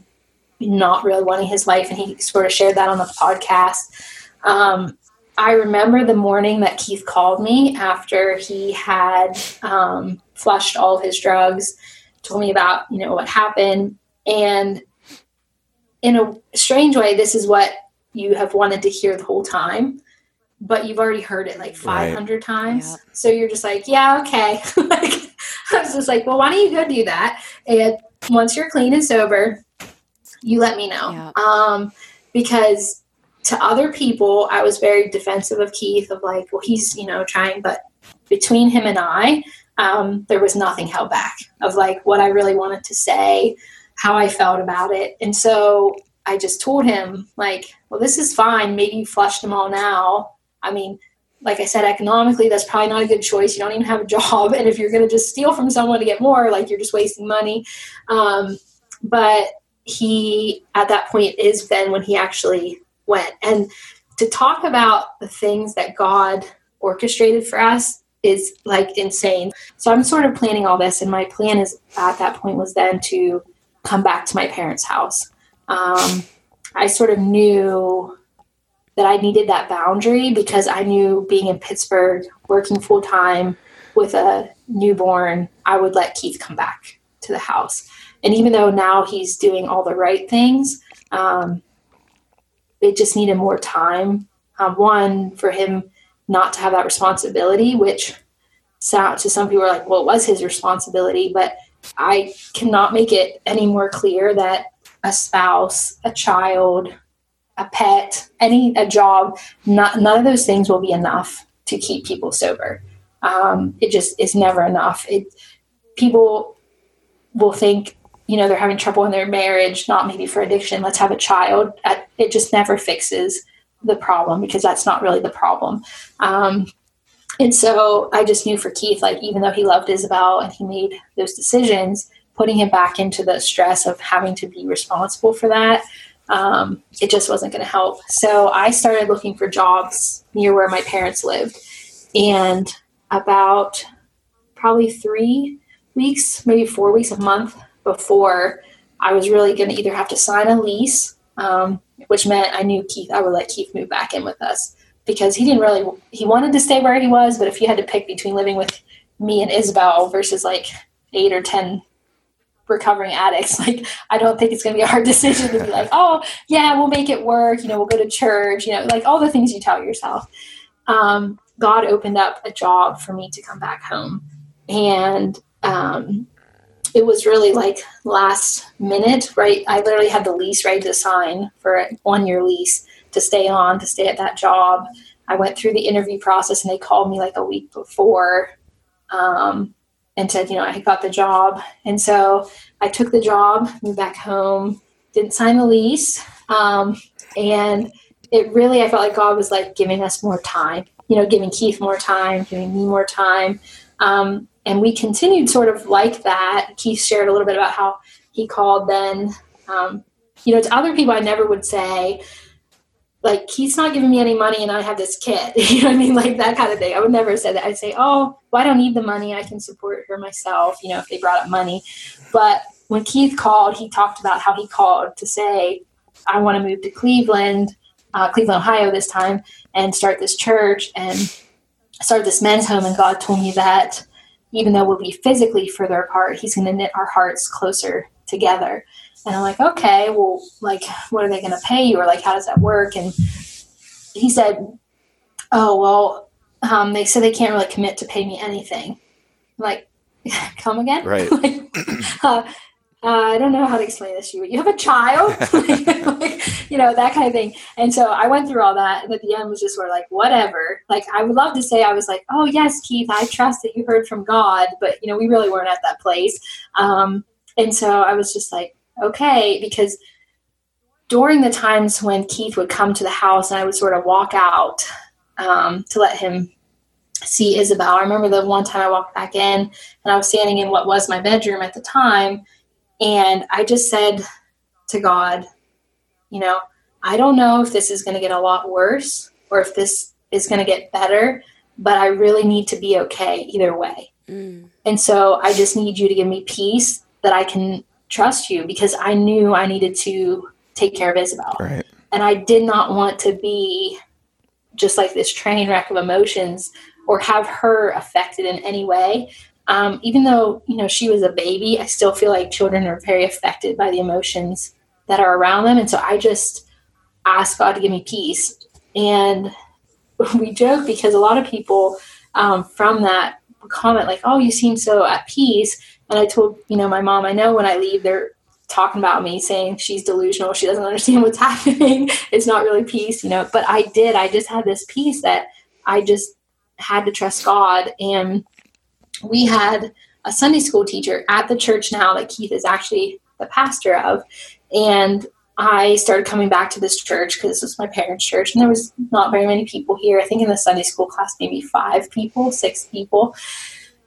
not really wanting his life and he sort of shared that on the podcast. Um, I remember the morning that Keith called me after he had um, flushed all of his drugs, told me about you know what happened, and in a strange way, this is what you have wanted to hear the whole time, but you've already heard it like 500 times. Yeah. So you're just like, yeah, okay. like, I was just like, well, why don't you go do that? And once you're clean and sober, you let me know. Yeah. Um, because to other people, I was very defensive of Keith, of like, well, he's, you know, trying, but between him and I, um, there was nothing held back of like what I really wanted to say, how I felt about it. And so I just told him, like, well, this is fine. Maybe you flushed them all now. I mean, like I said, economically, that's probably not a good choice. You don't even have a job. And if you're going to just steal from someone to get more, like, you're just wasting money. Um, but he, at that point, is then when he actually went. And to talk about the things that God orchestrated for us is like insane. So I'm sort of planning all this, and my plan is at that point was then to come back to my parents' house. Um, I sort of knew that I needed that boundary because I knew being in Pittsburgh, working full time with a newborn, I would let Keith come back to the house. And even though now he's doing all the right things, um, it just needed more time. Um, one, for him not to have that responsibility, which sound to some people are like, well, it was his responsibility, but I cannot make it any more clear that a spouse, a child, a pet, any a job, not, none of those things will be enough to keep people sober. Um, it just is never enough. It people will think you know they're having trouble in their marriage, not maybe for addiction. Let's have a child. It just never fixes the problem because that's not really the problem. Um, and so I just knew for Keith, like even though he loved Isabel and he made those decisions, putting him back into the stress of having to be responsible for that, um, it just wasn't going to help. So I started looking for jobs near where my parents lived, and about probably three weeks, maybe four weeks, a month before, I was really going to either have to sign a lease, um, which meant I knew Keith, I would let Keith move back in with us because he didn't really, he wanted to stay where he was, but if you had to pick between living with me and Isabel versus like eight or 10 recovering addicts, like I don't think it's going to be a hard decision to be like, oh, yeah, we'll make it work. You know, we'll go to church, you know, like all the things you tell yourself. Um, God opened up a job for me to come back home. And um, it was really like last minute, right? I literally had the lease ready to sign for a one year lease to stay on, to stay at that job. I went through the interview process and they called me like a week before um, and said, you know, I got the job. And so I took the job, moved back home, didn't sign the lease. Um, and it really, I felt like God was like giving us more time, you know, giving Keith more time, giving me more time. Um, and we continued sort of like that. Keith shared a little bit about how he called then. Um, you know, to other people, I never would say, like, Keith's not giving me any money and I have this kid. you know what I mean? Like that kind of thing. I would never say that. I'd say, oh, well, I don't need the money. I can support her myself, you know, if they brought up money. But when Keith called, he talked about how he called to say, I want to move to Cleveland, uh, Cleveland, Ohio this time, and start this church and start this men's home. And God told me that even though we'll be physically further apart, He's going to knit our hearts closer together. And I'm like, okay, well, like, what are they going to pay you? Or like, how does that work? And he said, oh, well, um, they said they can't really commit to pay me anything. I'm like, come again? Right. like, uh, uh, I don't know how to explain this to you. You have a child, like, you know, that kind of thing. And so I went through all that, and at the end was just sort of like, whatever. Like, I would love to say I was like, oh yes, Keith, I trust that you heard from God, but you know, we really weren't at that place. Um, and so I was just like, okay, because during the times when Keith would come to the house and I would sort of walk out um, to let him see Isabel. I remember the one time I walked back in and I was standing in what was my bedroom at the time. And I just said to God, you know, I don't know if this is going to get a lot worse or if this is going to get better, but I really need to be okay either way. Mm. And so I just need you to give me peace that I can trust you because I knew I needed to take care of Isabel. Right. And I did not want to be just like this train wreck of emotions or have her affected in any way. Um, even though, you know, she was a baby, I still feel like children are very affected by the emotions that are around them. And so I just asked God to give me peace. And we joke because a lot of people um, from that comment like, "Oh, you seem so at peace." And I told you know my mom, I know when I leave, they're talking about me, saying she's delusional, she doesn't understand what's happening. it's not really peace, you know. But I did. I just had this peace that I just had to trust God. And we had a Sunday school teacher at the church now that Keith is actually the pastor of, and I started coming back to this church because this was my parents' church, and there was not very many people here. I think in the Sunday school class, maybe five people, six people.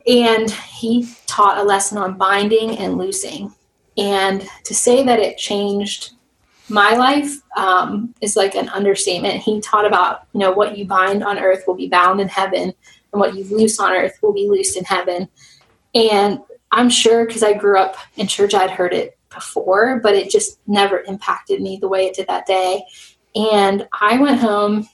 And he taught a lesson on binding and loosing. And to say that it changed my life um, is like an understatement. He taught about, you know, what you bind on earth will be bound in heaven, and what you loose on earth will be loosed in heaven. And I'm sure because I grew up in church, I'd heard it before, but it just never impacted me the way it did that day. And I went home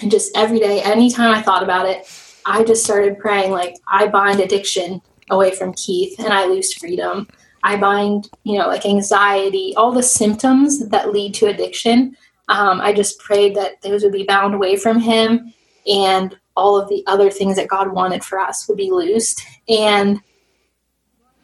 and just every day, anytime I thought about it, I just started praying, like, I bind addiction away from Keith and I lose freedom. I bind, you know, like anxiety, all the symptoms that lead to addiction. Um, I just prayed that those would be bound away from him and all of the other things that God wanted for us would be loosed. And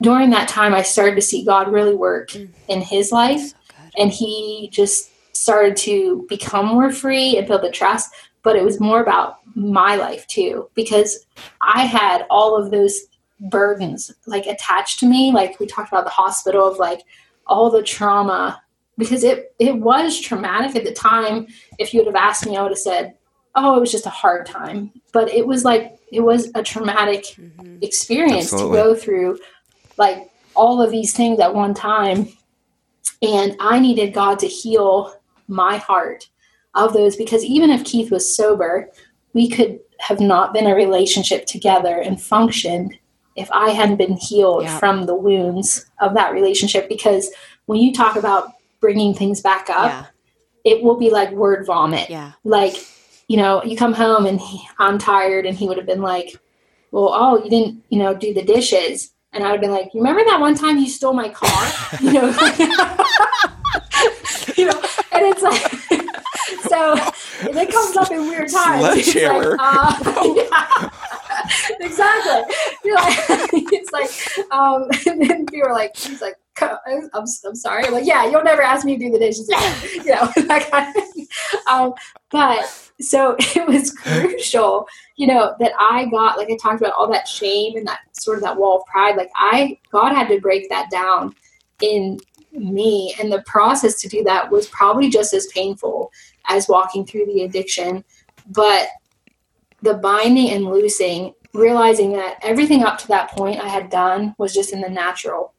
during that time, I started to see God really work mm. in his life. and he just started to become more free and build the trust. But it was more about my life too, because I had all of those burdens like attached to me. Like we talked about the hospital of like all the trauma because it it was traumatic at the time. If you would have asked me, I would have said, "Oh, it was just a hard time." But it was like it was a traumatic mm-hmm. experience Absolutely. to go through, like all of these things at one time. And I needed God to heal my heart of those because even if Keith was sober, we could have not been a relationship together and functioned if I hadn't been healed Yeah. from the wounds of that relationship. Because when you talk about bringing things back up, Yeah. it will be like word vomit. Yeah. Like, you know, you come home and he, I'm tired, and he would have been like, Well, oh, you didn't, you know, do the dishes. And I would have been like, You remember that one time you stole my car? you know, you know, and it's like, so it comes up in weird times. It's like, uh, yeah. exactly. You're like, it's like, um, and then people are like, he's like, I'm, I'm sorry. I'm like, yeah, you'll never ask me to do the dishes you know, that kind of thing. Um, but so it was crucial, you know, that I got, like I talked about all that shame and that sort of that wall of pride. Like I, God had to break that down in me. And the process to do that was probably just as painful as walking through the addiction. But the binding and loosing, realizing that everything up to that point I had done was just in the natural.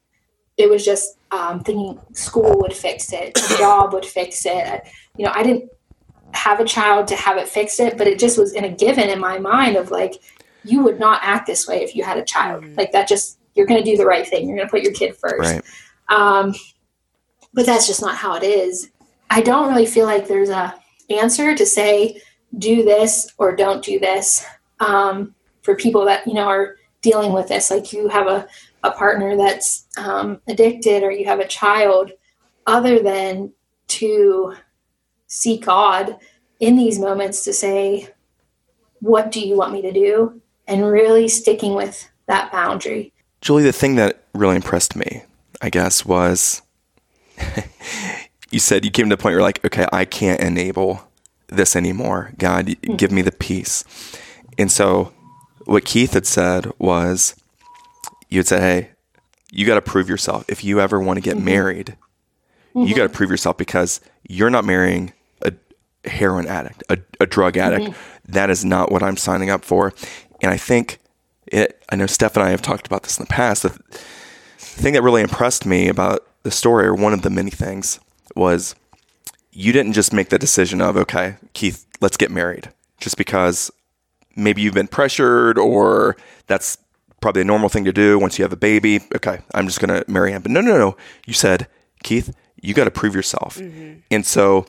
It was just um, thinking school would fix it, job would fix it. You know, I didn't have a child to have it fix it, but it just was in a given in my mind of like, you would not act this way if you had a child. Like that just, you're going to do the right thing. You're going to put your kid first. Right. Um, but that's just not how it is. I don't really feel like there's a answer to say do this or don't do this um, for people that you know are dealing with this. Like you have a, a partner that's um, addicted or you have a child, other than to seek God in these moments to say, what do you want me to do? And really sticking with that boundary. Julie, the thing that really impressed me, I guess, was you said you came to the point where you're like, okay, I can't enable this anymore. God, y- hmm. give me the peace. And so what Keith had said was, you had said, hey, you got to prove yourself. If you ever want to get mm-hmm. married, you mm-hmm. got to prove yourself because you're not marrying a heroin addict, a, a drug addict. Mm-hmm. That is not what I'm signing up for. And I think it, I know Steph and I have talked about this in the past. The thing that really impressed me about the story, or one of the many things, was you didn't just make the decision of, okay, Keith, let's get married, just because maybe you've been pressured or that's probably a normal thing to do once you have a baby. Okay, I'm just going to marry him. But no, no, no. You said, Keith, you got to prove yourself. Mm-hmm. And so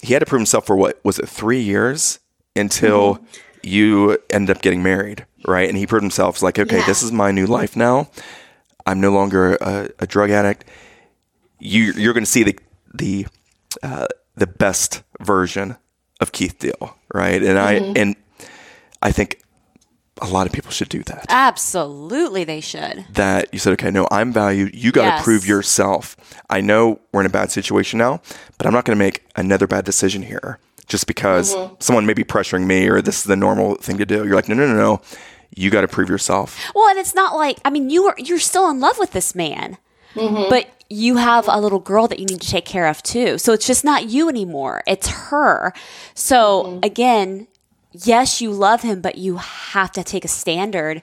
he had to prove himself for what was it, three years until mm-hmm. you ended up getting married, right? And he proved himself like, okay, Yeah. this is my new life now. I'm no longer a, a drug addict. You, you're going to see the the uh, the best version of Keith Deal, right? And I and I think a lot of people should do that. Absolutely, they should. That you said, okay, no, I'm valued. You got to Yes. prove yourself. I know we're in a bad situation now, but I'm not going to make another bad decision here just because someone may be pressuring me or this is the normal thing to do. You're like, no, no, no, no. You got to prove yourself. Well, and it's not like I mean, you are you're still in love with this man, Mm-hmm. but you have a little girl that you need to take care of too. So it's just not you anymore; it's her. So mm-hmm. again, yes, you love him, but you have to take a standard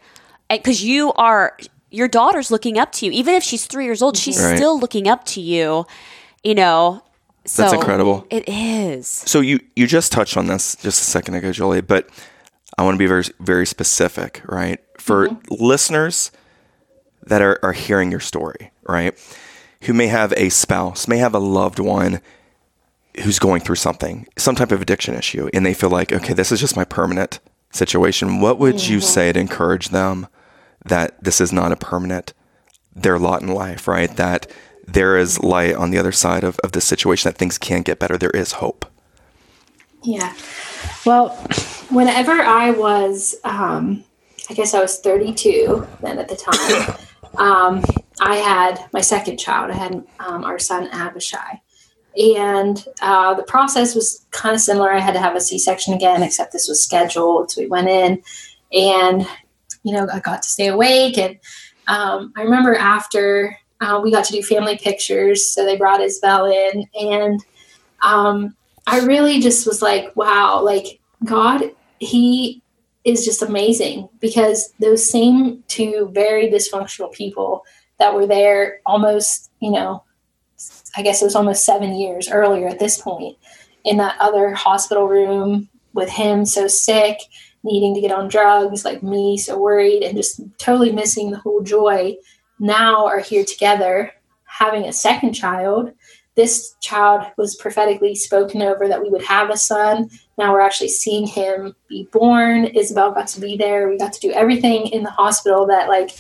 because you are your daughter's looking up to you. Even if she's three years old, she's mm-hmm. Right. still looking up to you. You know, so That's incredible. It is. So you you just touched on this just a second ago, Julie, but I want to be very very specific, right? For listeners that are, are hearing your story, right? Who may have a spouse, may have a loved one who's going through something, some type of addiction issue, and they feel like, okay, this is just my permanent situation. What would you say to encourage them that this is not a permanent their lot in life, right? That there is light on the other side of, of this situation, that things can get better. There is hope. Yeah. Well, whenever I was, um, I guess I was 32 then at the time, um, I had my second child. I had um, our son Abishai. And uh, the process was kind of similar. I had to have a C section again, except this was scheduled. So we went in and, you know, I got to stay awake. And um, I remember after uh, we got to do family pictures. So they brought Isabel in. And um, I really just was like, wow, like God, He is just amazing because those same two very dysfunctional people that were there almost, you know, I guess it was almost seven years earlier at this point in that other hospital room with him so sick, needing to get on drugs, like me, so worried and just totally missing the whole joy, now are here together having a second child this child was prophetically spoken over that we would have a son. Now we're actually seeing him be born. Isabel got to be there. We got to do everything in the hospital that like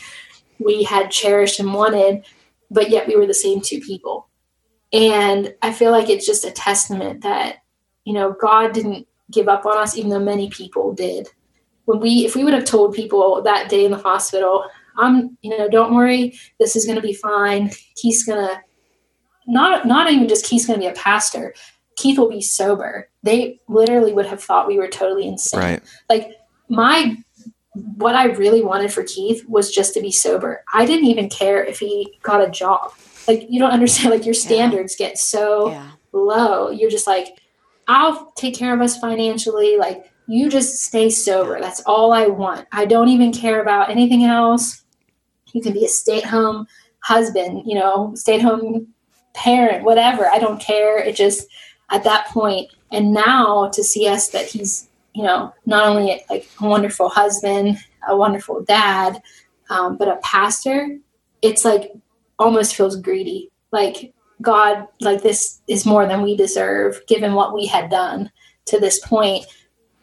we had cherished and wanted, but yet we were the same two people. And I feel like it's just a testament that, you know, God didn't give up on us, even though many people did. When we, if we would have told people that day in the hospital, I'm, you know, don't worry, this is going to be fine. He's going to, not not even just Keith's going to be a pastor. Keith will be sober. They literally would have thought we were totally insane. Right. Like my what I really wanted for Keith was just to be sober. I didn't even care if he got a job. Like you don't understand like your standards get so Yeah. low. You're just like I'll take care of us financially like you just stay sober. That's all I want. I don't even care about anything else. You can be a stay-at-home husband, you know, stay-at-home parent, whatever. I don't care. It just at that point, and now to see us that he's, you know, not only like a wonderful husband, a wonderful dad, um, but a pastor. It's like almost feels greedy. Like God, like this is more than we deserve, given what we had done to this point.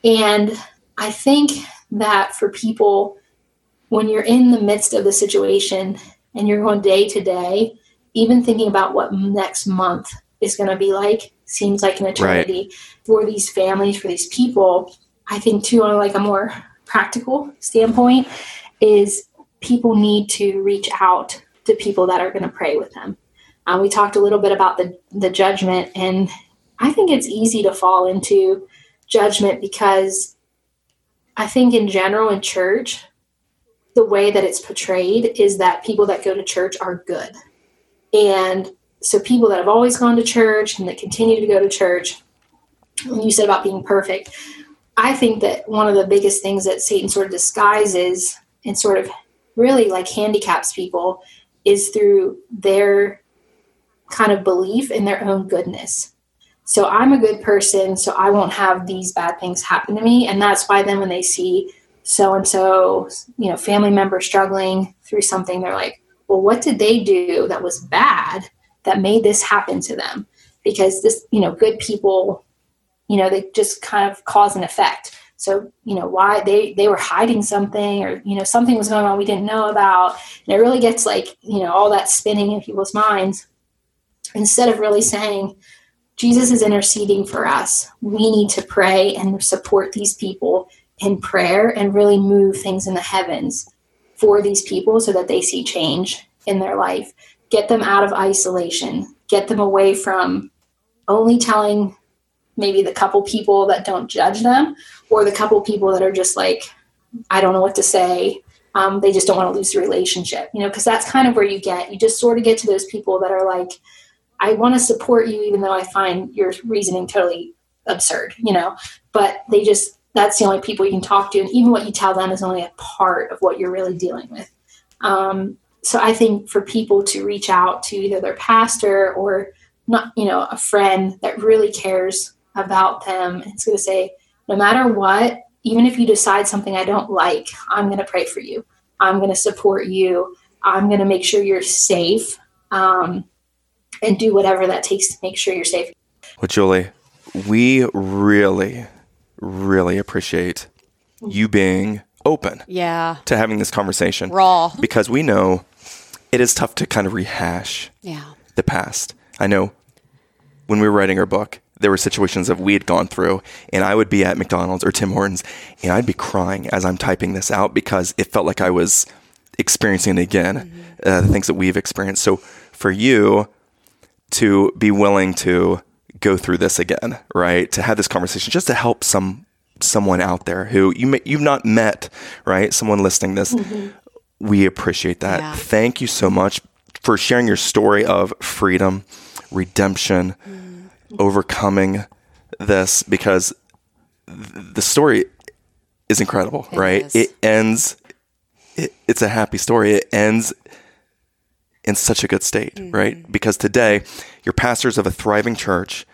And I think that for people, when you're in the midst of the situation and you're going day to day, even thinking about what next month is going to be like seems like an eternity for these families, for these people. I think too, on like a more practical standpoint, is people need to reach out to people that are going to pray with them. Uh, we talked a little bit about the the judgment, and I think it's easy to fall into judgment because I think in general in church, the way that it's portrayed is that people that go to church are good and so people that have always gone to church and that continue to go to church, you said about being perfect, I think that one of the biggest things that Satan sort of disguises and sort of really like handicaps people is through their kind of belief in their own goodness. So I'm a good person, so I won't have these bad things happen to me. And that's why then when they see so and so, you know, family member struggling through something, they're like, well, what did they do that was bad that made this happen to them? Because this, you know, good people, you know, they just kind of cause and effect. So, you know, why they they were hiding something or, you know, something was going on we didn't know about. And it really gets like, you know, all that spinning in people's minds instead of really saying, Jesus is interceding for us. We need to pray and support these people in prayer and really move things in the heavens for these people so that they see change in their life. Get them out of isolation, get them away from only telling maybe the couple people that don't judge them or the couple people that are just like, I don't know what to say. Um, they just don't want to lose the relationship, you know, because that's kind of where you get, you just sort of get to those people that are like, I want to support you, even though I find your reasoning totally absurd, you know, but they just, that's the only people you can talk to. And even what you tell them is only a part of what you're really dealing with. Um, so I think for people to reach out to either their pastor or not, you know, a friend that really cares about them, it's going to say, no matter what, even if you decide something I don't like, I'm going to pray for you. I'm going to support you. I'm going to make sure you're safe um, and do whatever that takes to make sure you're safe. Well, Julie, we really, really appreciate you being open Yeah. to having this conversation. Raw. Because we know it is tough to kind of rehash Yeah. the past. I know when we were writing our book, there were situations that we had gone through, and I would be at McDonald's or Tim Hortons, and I'd be crying as I'm typing this out because it felt like I was experiencing it again, mm-hmm. uh, the things that we've experienced. So for you to be willing to go through this again, right? To have this conversation, just to help some someone out there who you may, you've not met, right? Someone listening this, mm-hmm. we appreciate that. Yeah. Thank you so much for sharing your story of freedom, redemption, mm-hmm. Overcoming this because th- the story is incredible, It right? is. It ends it, it's a happy story. It ends in such a good state, Mm-hmm. right? Because today you're pastors of a thriving church.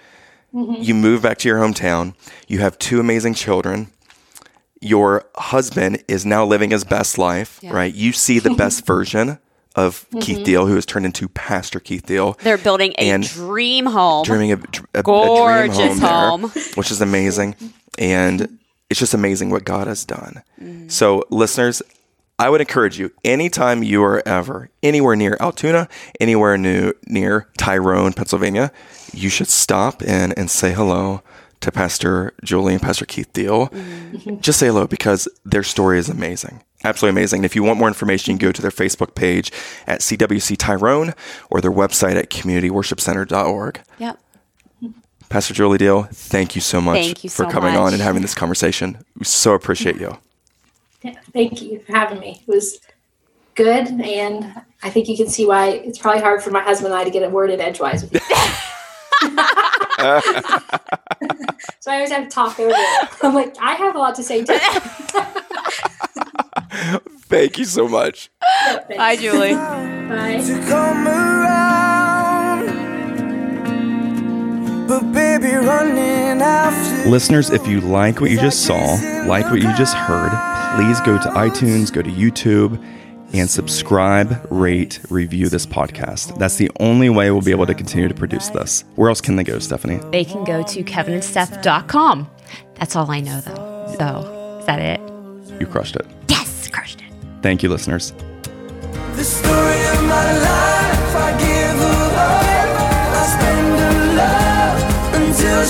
You move back to your hometown. You have two amazing children. Your husband is now living his best life, Yeah. right? You see the best version of Keith mm-hmm. Deal, who has turned into Pastor Keith Deal, They're building a And dream home. dreaming of a, a, a Gorgeous dream home, home. there, which is amazing. And it's just amazing what God has done. Mm. So, listeners, I would encourage you anytime you are ever anywhere near Altoona, anywhere new, near Tyrone, Pennsylvania, you should stop in and say hello to Pastor Julie and Pastor Keith Deal. Mm-hmm. Just say hello because their story is amazing. Absolutely amazing. If you want more information, you can go to their Facebook page at CWC Tyrone or their website at communityworshipcenter.org. Yep. Pastor Julie Deal, thank you so much you for so coming much. on and having this conversation. We so appreciate you. Yeah, thank you for having me. It was good, and I think you can see why it's probably hard for my husband and I to get it worded edgewise with you. so I always have to talk over it. I'm like, I have a lot to say too. Thank you so much. Bye, Julie. Bye. to come around. But baby, running after Listeners, if you like what you just saw, like what you just heard, please go to iTunes, go to YouTube, and subscribe, rate, review this podcast. That's the only way we'll be able to continue to produce this. Where else can they go, Stephanie? They can go to kevinandsteph.com. That's all I know, though. So, is that it? You crushed it. Yes, crushed it. Thank you, listeners.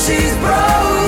she's broke